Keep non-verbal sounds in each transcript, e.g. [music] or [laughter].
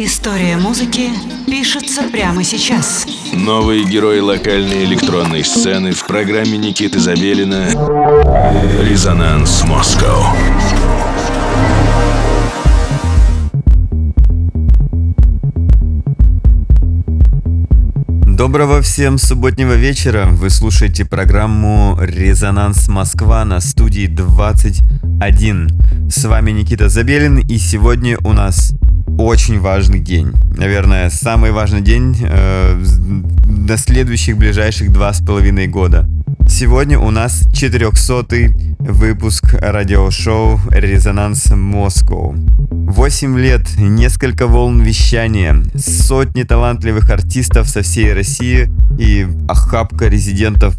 История музыки пишется прямо сейчас. Новые герои локальной электронной сцены в программе Никиты Забелина «Резонанс Москва». Доброго всем субботнего вечера. Вы слушаете программу «Резонанс Москва» на студии 21. С вами Никита Забелин, и сегодня у нас очень важный день. Наверное, самый важный день э, на следующих ближайших два с половиной года. Сегодня у нас 400 выпуск радиошоу «Резонанс Москва». Восемь лет, несколько волн вещания, сотни талантливых артистов со всей России и охапка резидентов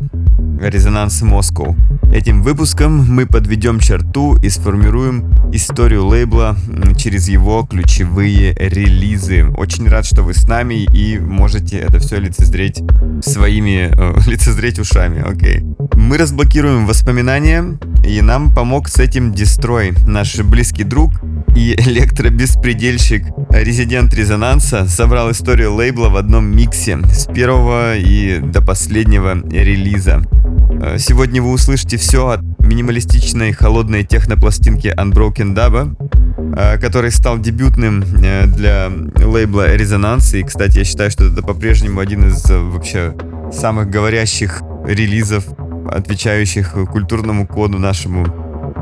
«Резонанс Москва». Этим выпуском мы подведем черту и сформируем историю лейбла через его ключевые релизы. Очень рад, что вы с нами и можете это все лицезреть своими, э, [laughs] лицезреть ушами, окей. Мы разблокируем воспоминания, и нам помог с этим Дестрой, наш близкий друг и электробеспредельщик, резидент Резонанса, собрал историю лейбла в одном миксе с первого и до последнего релиза. Э, сегодня вы услышите все от минималистичной холодной технопластинки Unbroken Dub, э, который стал дебютным э, для лейбла Резонанс. И, кстати, я считаю, что это по-прежнему один из вообще самых говорящих релизов, отвечающих культурному коду нашему.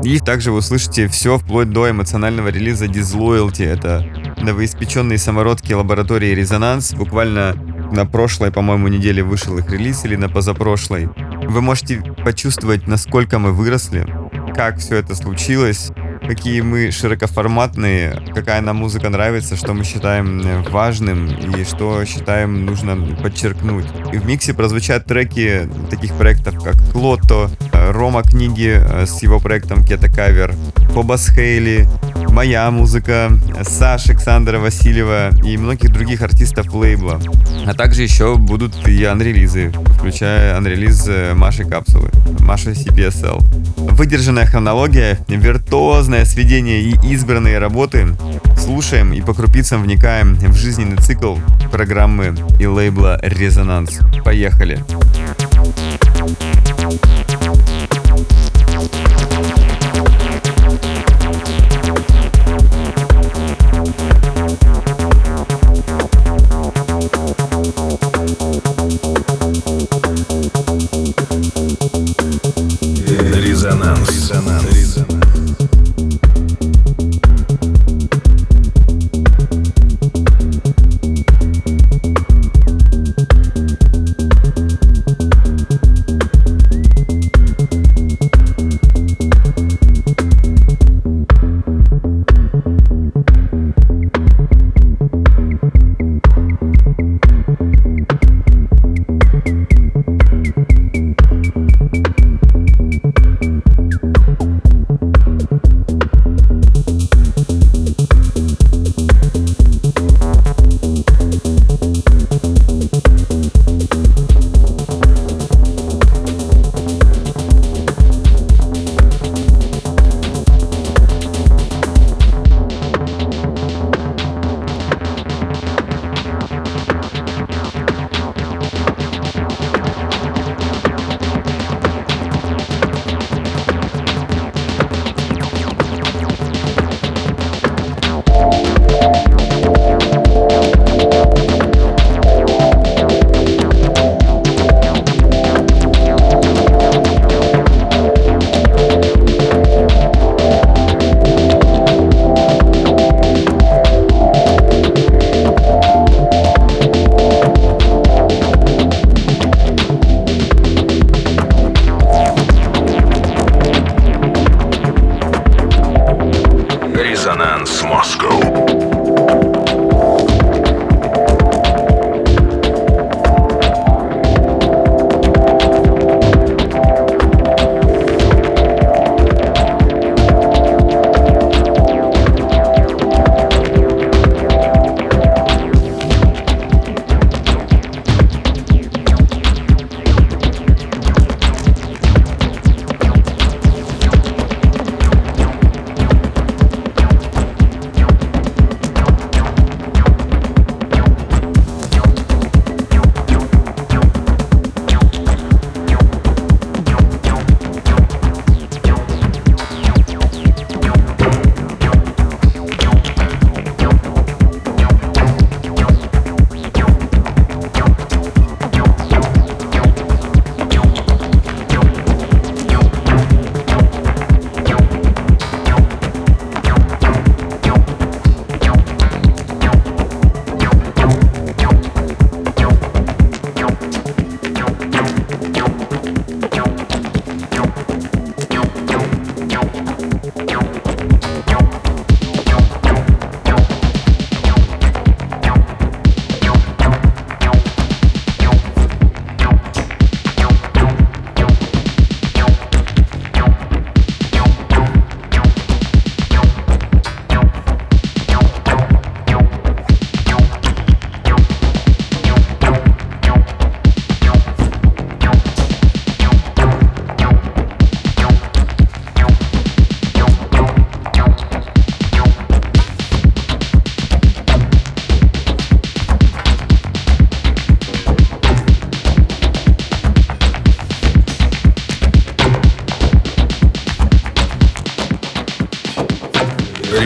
И также вы услышите все вплоть до эмоционального релиза Disloyalty. Это новоиспеченные самородки лаборатории Резонанс. Буквально на прошлой, по-моему, неделе вышел их релиз или на позапрошлой. Вы можете почувствовать, насколько мы выросли, как все это случилось, какие мы широкоформатные, какая нам музыка нравится, что мы считаем э, важным и что считаем нужно подчеркнуть. И в миксе прозвучат треки таких проектов, как Клото, э, Рома Книги э, с его проектом Кета Кавер, Фобас Хейли, моя музыка, Саша Александра Васильева и многих других артистов лейбла. А также еще будут и анрелизы, включая анрелиз Маши Капсулы, Маши CPSL. Выдержанная хронология, виртуозное сведение и избранные работы. Слушаем и по крупицам вникаем в жизненный цикл программы и лейбла «Резонанс». Поехали! Резонанс.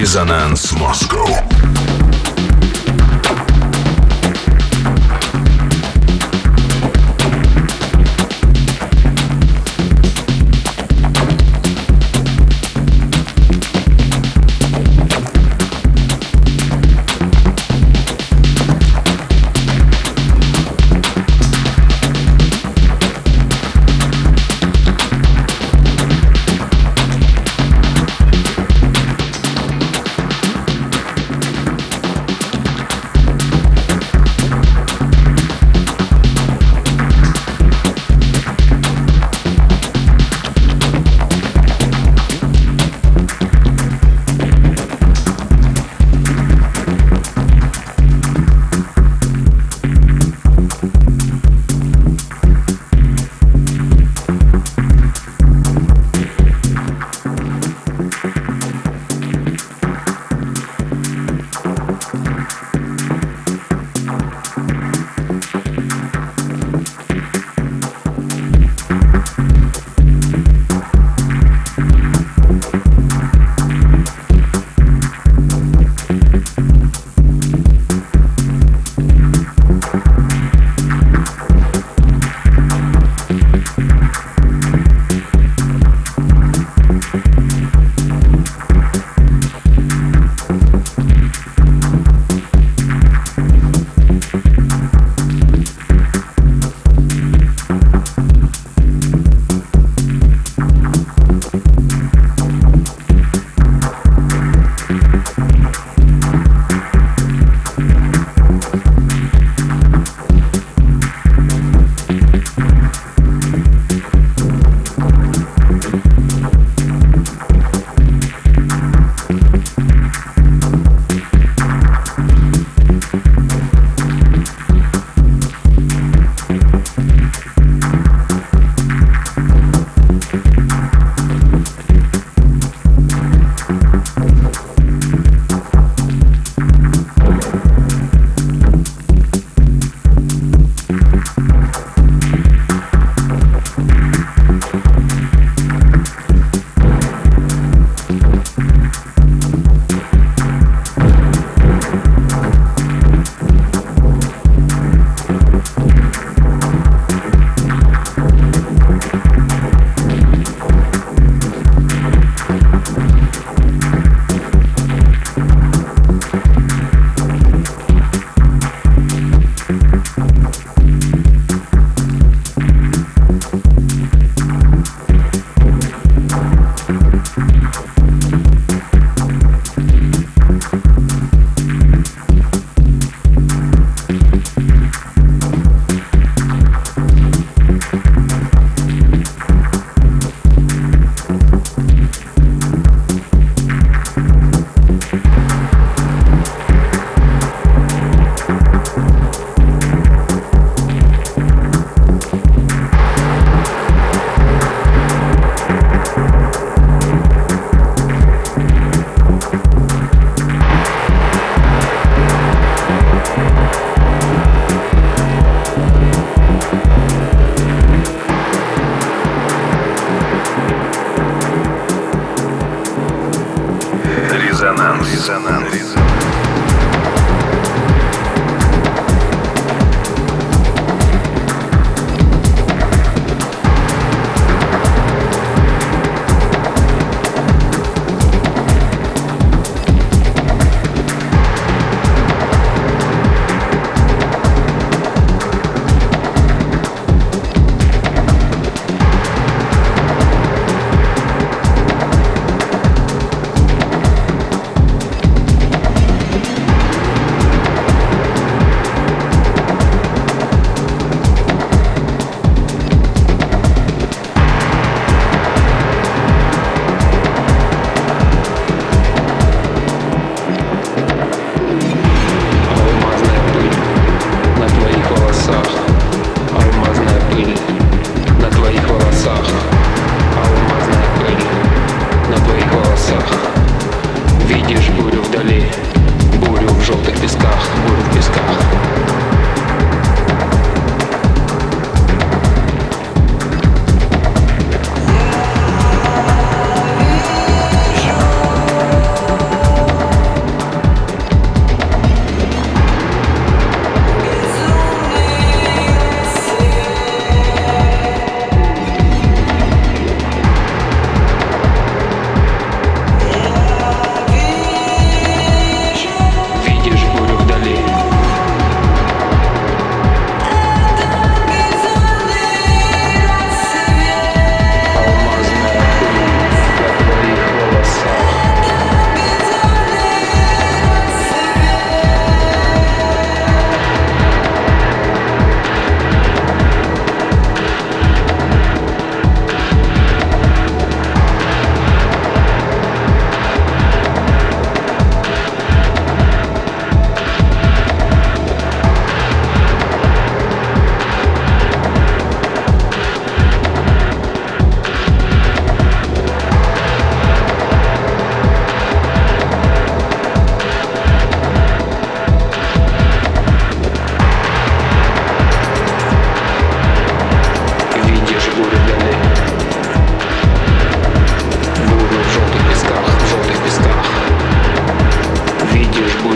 Резонанс Москва.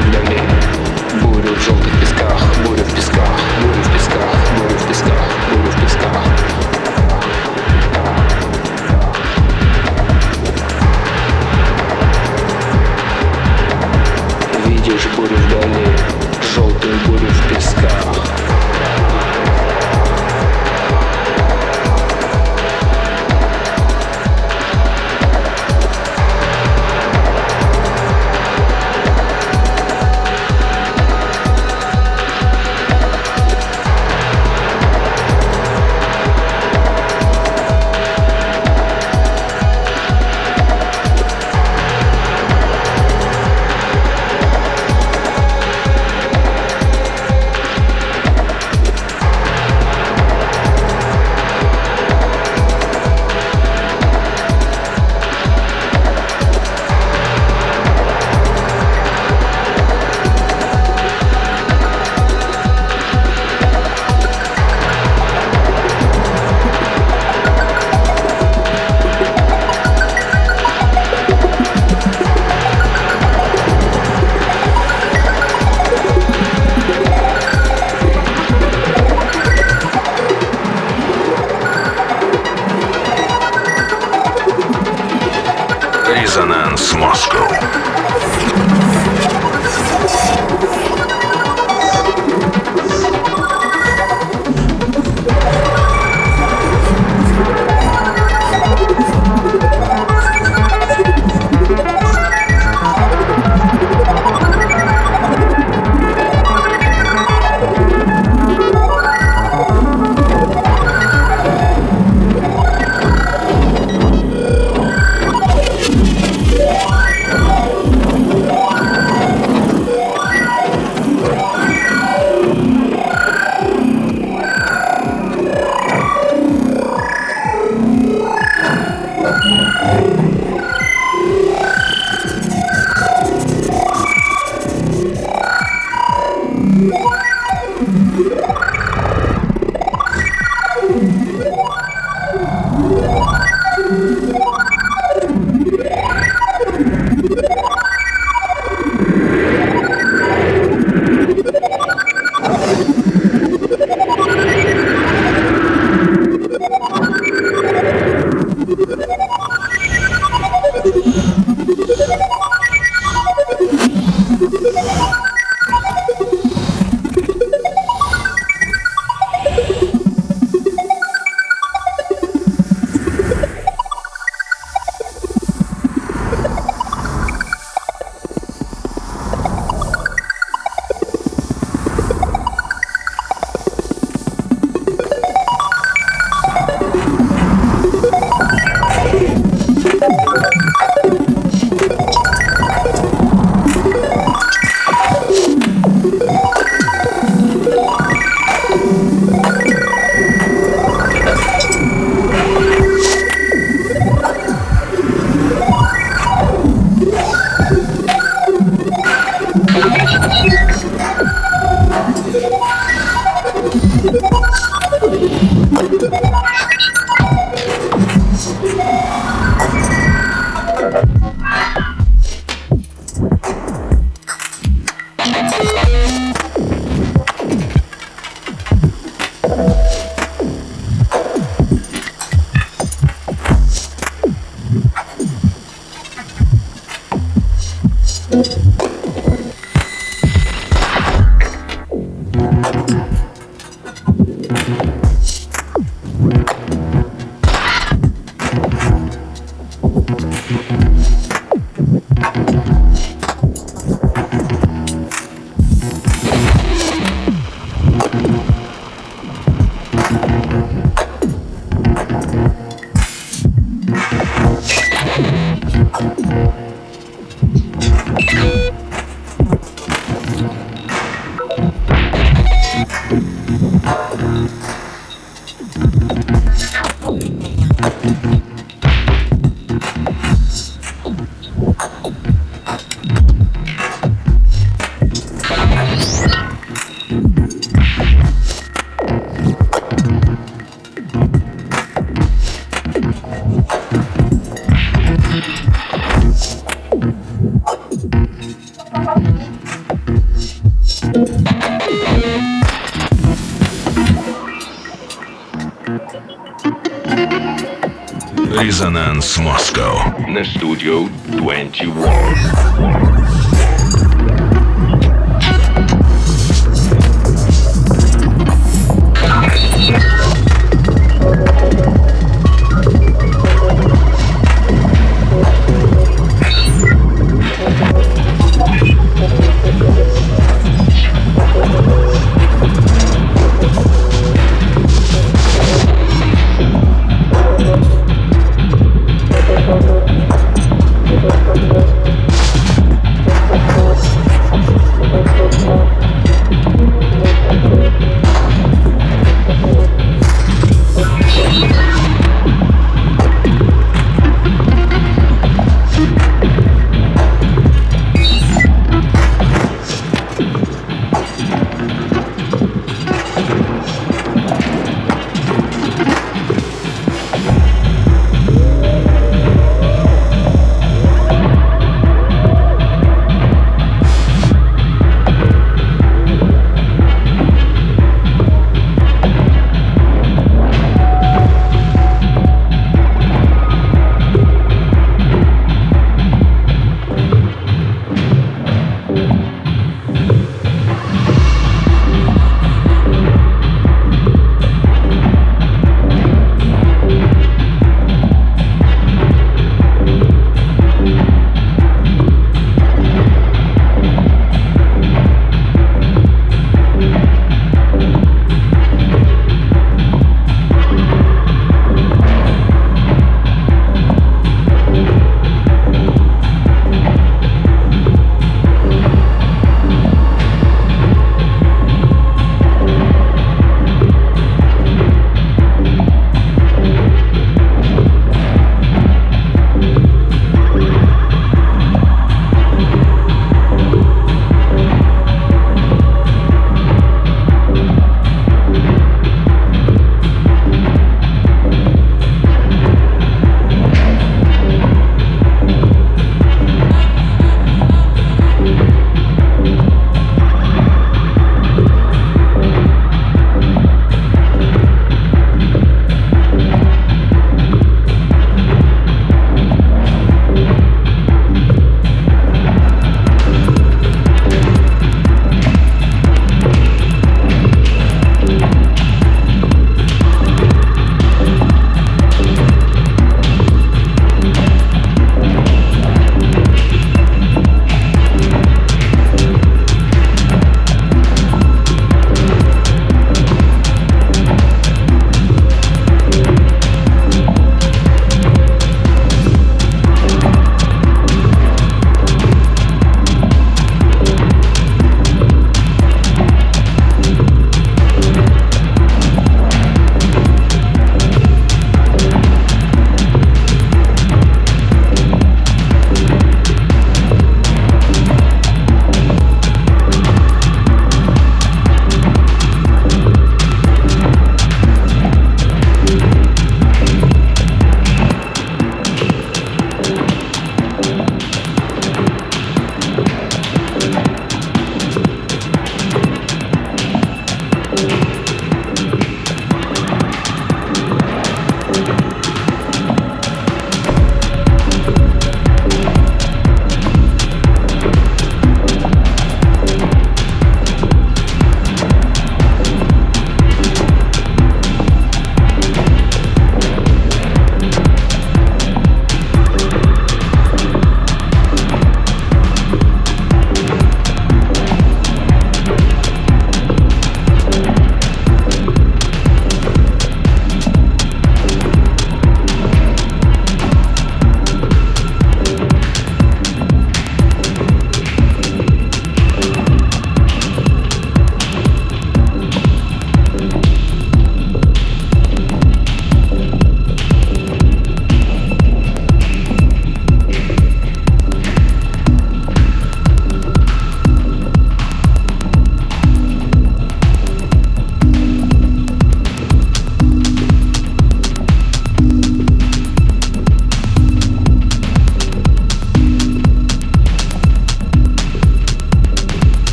Thank.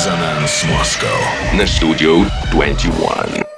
Резонанс Москва на студию 21.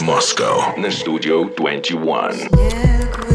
Moscow. Na Studio 21.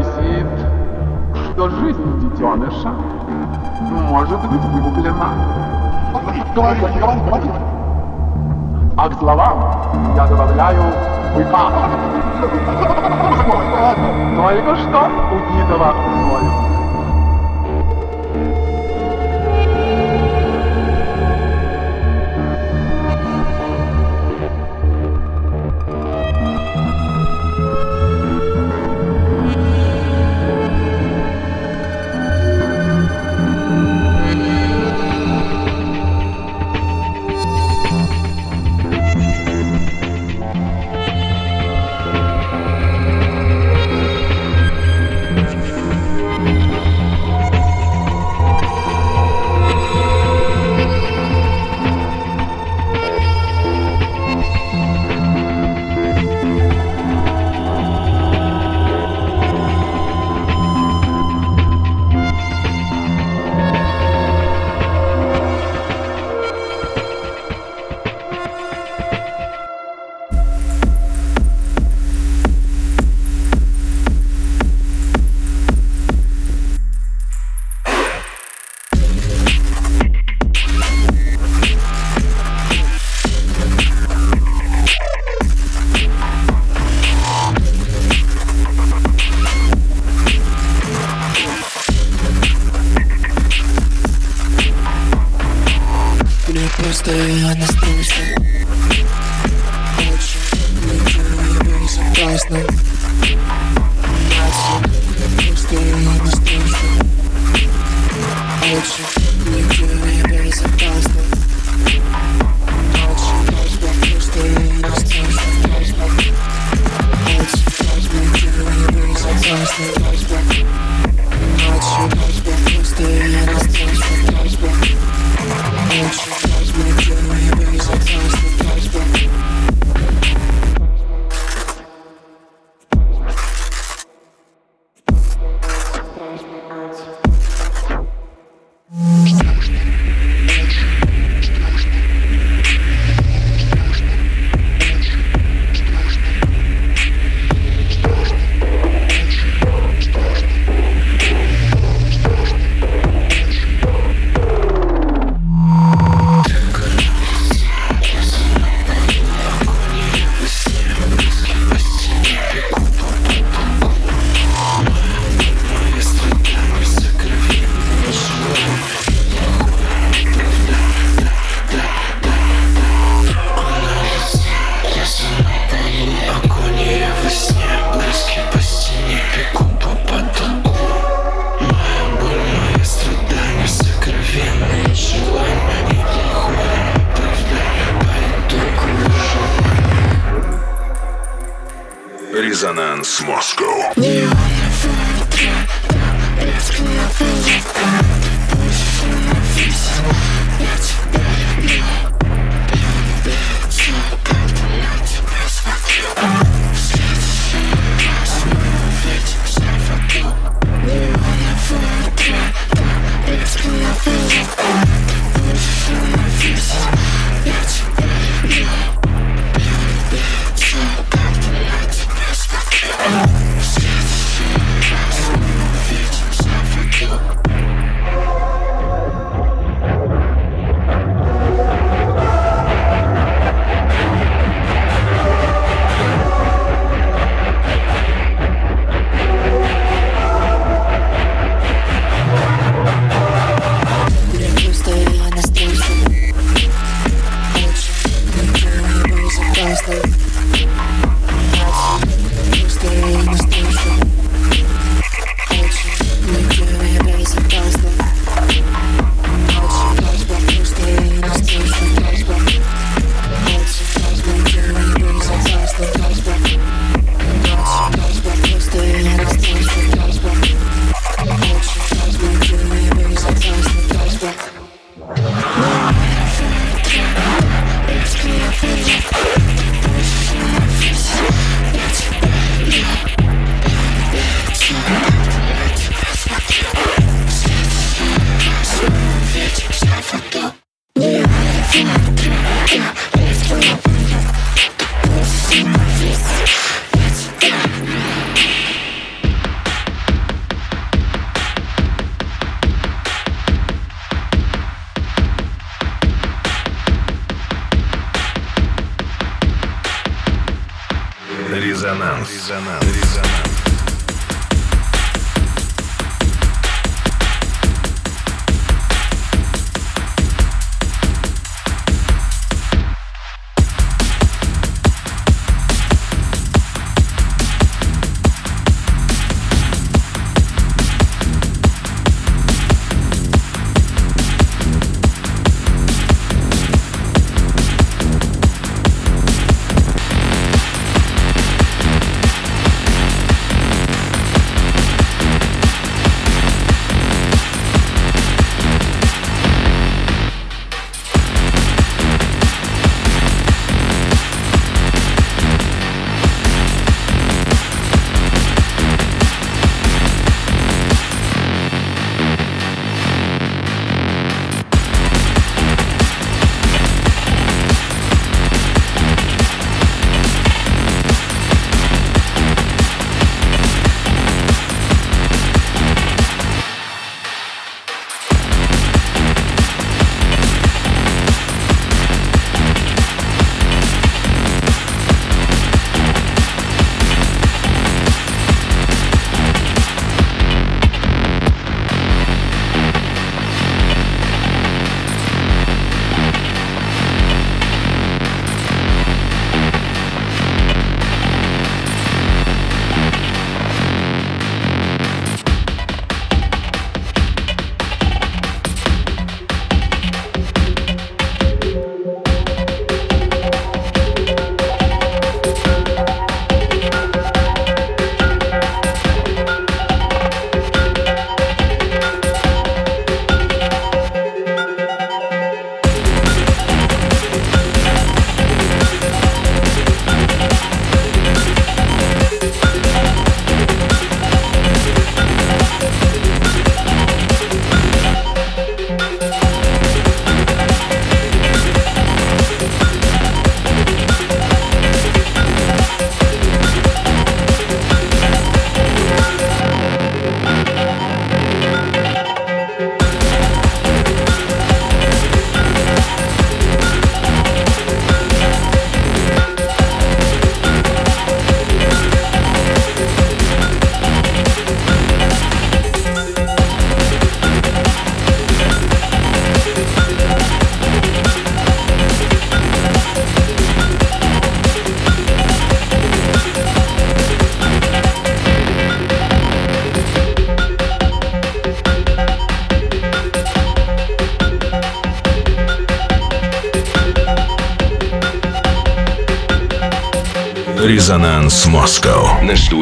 гласит, что жизнь детеныша может быть выкуплена. Говорите, говорите, говорите. А к словам я добавляю «быка». Только что у Дидова ноль.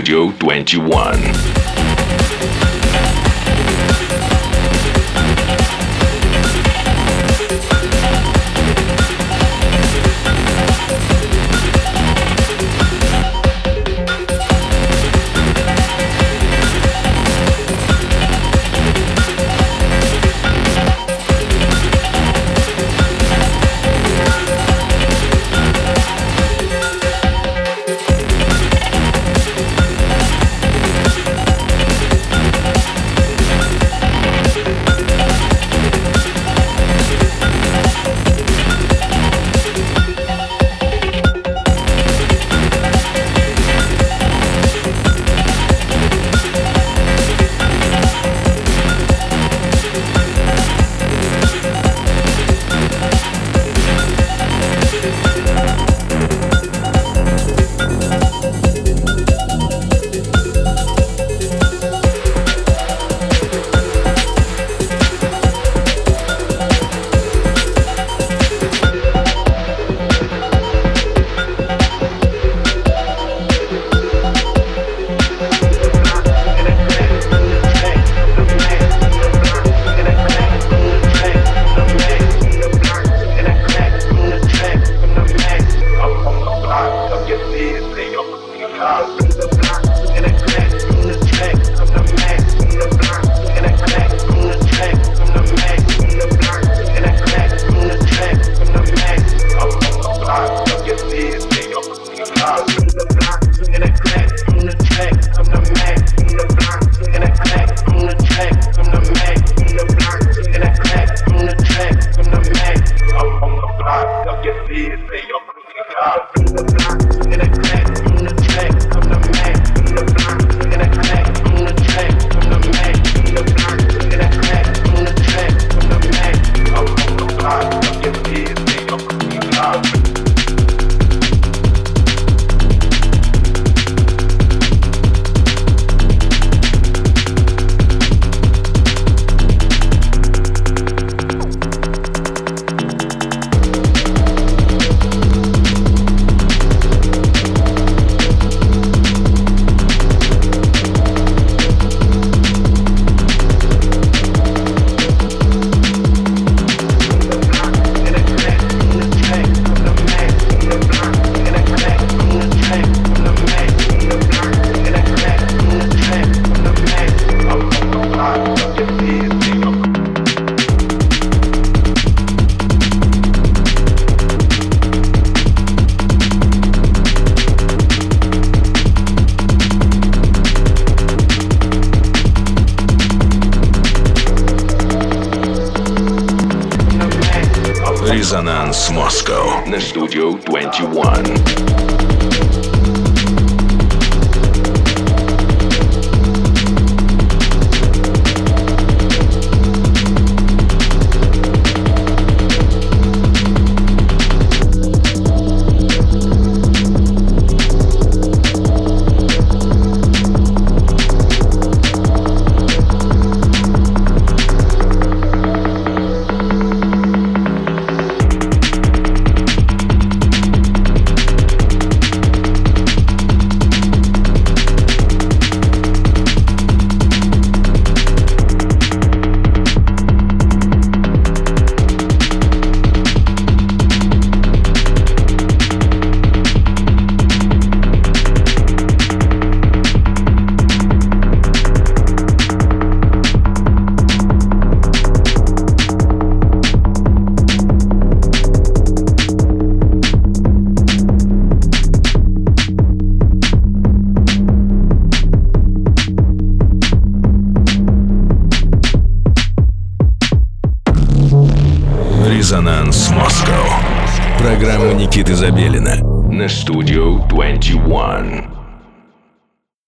Москва на студию 21.